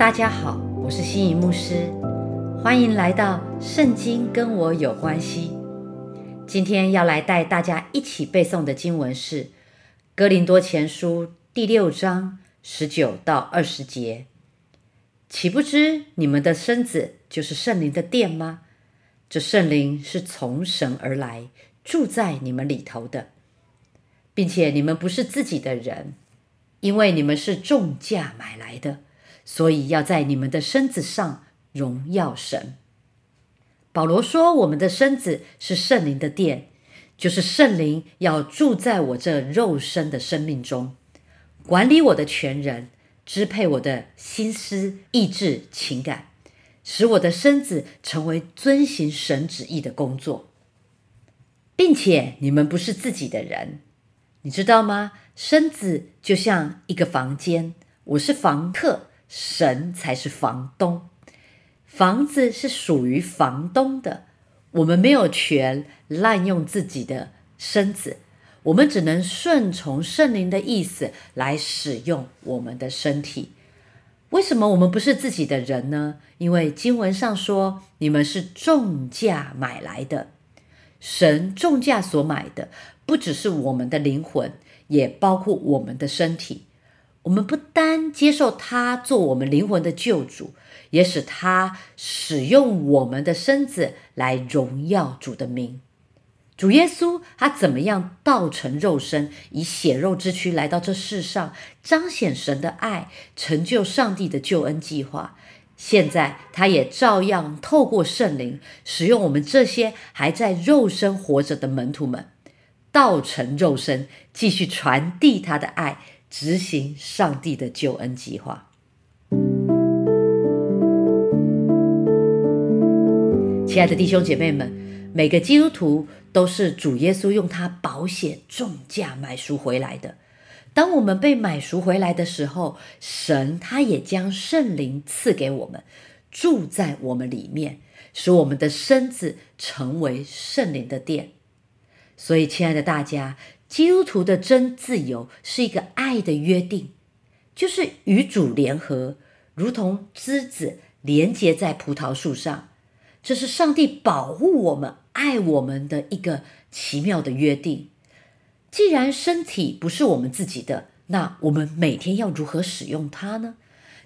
大家好，我是心仪牧师，欢迎来到《圣经跟我有关系》。今天要来带大家一起背诵的经文是《哥林多前书》第六章十九到二十节。岂不知你们的身子就是圣灵的殿吗？这圣灵是从神而来，住在你们里头的，并且你们不是自己的人，因为你们是重价买来的，所以要在你们的身子上荣耀神。保罗说：“我们的身子是圣灵的殿，就是圣灵要住在我这肉身的生命中，管理我的全人。”支配我的心思、意志、情感，使我的身子成为遵行神旨意的工作，并且你们不是自己的人，你知道吗？身子就像一个房间，我是房客，神才是房东。房子是属于房东的，我们没有权滥用自己的身子。我们只能顺从圣灵的意思来使用我们的身体。为什么我们不是自己的人呢？因为经文上说，你们是重价买来的。神重价所买的，不只是我们的灵魂，也包括我们的身体。我们不单接受他做我们灵魂的救主，也使他使用我们的身子来荣耀主的名。主耶稣他怎么样道成肉身，以血肉之躯来到这世上，彰显神的爱，成就上帝的救恩计划。现在他也照样透过圣灵，使用我们这些还在肉身活着的门徒们，道成肉身，继续传递他的爱，执行上帝的救恩计划。亲爱的弟兄姐妹们。每个基督徒都是主耶稣用他保险重价买赎回来的。当我们被买赎回来的时候，神他也将圣灵赐给我们，住在我们里面，使我们的身子成为圣灵的殿。所以，亲爱的大家，基督徒的真自由是一个爱的约定，就是与主联合，如同枝子连接在葡萄树上。这是上帝保护我们、爱我们的一个奇妙的约定。既然身体不是我们自己的，那我们每天要如何使用它呢？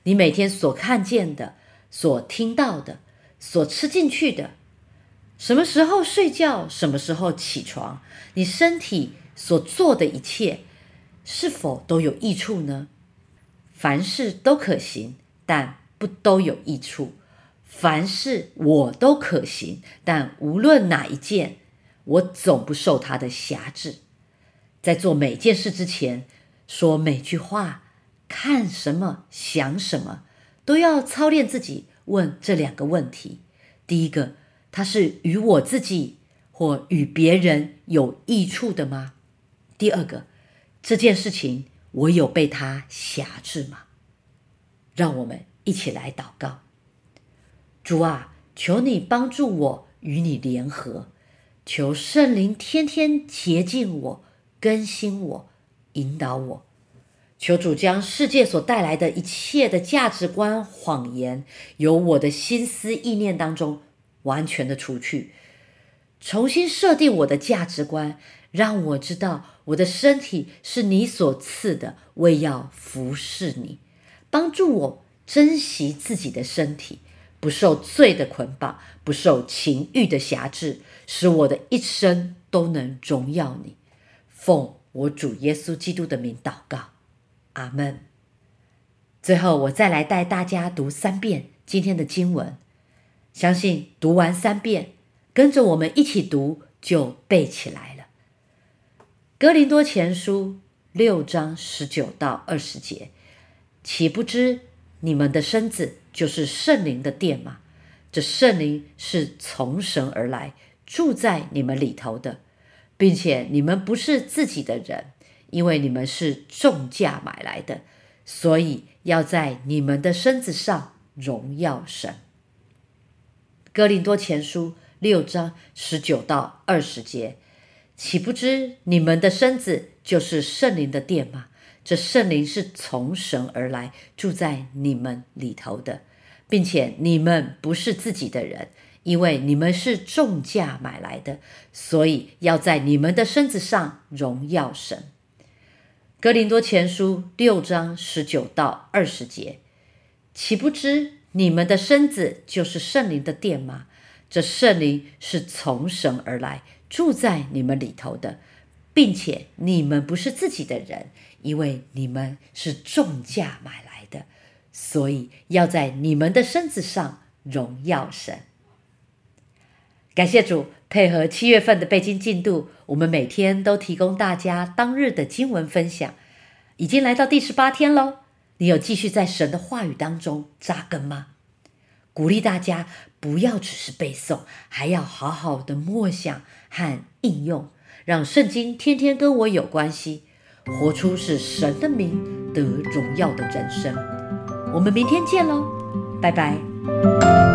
你每天所看见的、所听到的、所吃进去的，什么时候睡觉，什么时候起床，你身体所做的一切，是否都有益处呢？凡事都可行，但不都有益处。凡事我都可行，但无论哪一件，我总不受他的辖制。在做每件事之前，说每句话，看什么，想什么，都要操练自己问这两个问题：第一个，它是与我自己或与别人有益处的吗？第二个，这件事情我有被他辖制吗？让我们一起来祷告。主啊，求你帮助我与你联合，求圣灵天天洁净我、更新我、引导我。求主将世界所带来的一切的价值观、谎言，由我的心思意念当中完全的除去，重新设定我的价值观，让我知道我的身体是你所赐的，为要服侍你，帮助我珍惜自己的身体。不受罪的捆绑，不受情欲的辖制，使我的一生都能荣耀你。奉我主耶稣基督的名祷告，阿门。最后，我再来带大家读三遍今天的经文，相信读完三遍，跟着我们一起读就背起来了。哥林多前书六章十九到二十节，岂不知你们的身子？就是圣灵的殿吗，这圣灵是从神而来，住在你们里头的，并且你们不是自己的人，因为你们是重价买来的，所以要在你们的身子上荣耀神。哥林多前书六章十九到二十节，岂不知你们的身子就是圣灵的殿吗？这圣灵是从神而来，住在你们里头的，并且你们不是自己的人，因为你们是重价买来的，所以要在你们的身子上荣耀神。格林多前书六章十九到二十节，岂不知你们的身子就是圣灵的殿吗？这圣灵是从神而来，住在你们里头的。并且你们不是自己的人，因为你们是重价买来的，所以要在你们的身子上荣耀神。感谢主，配合七月份的背经进度，我们每天都提供大家当日的经文分享，已经来到第十八天喽。你有继续在神的话语当中扎根吗？鼓励大家不要只是背诵，还要好好的默想和应用。让圣经天天跟我有关系，活出是神的名得荣耀的人生。我们明天见喽，拜拜。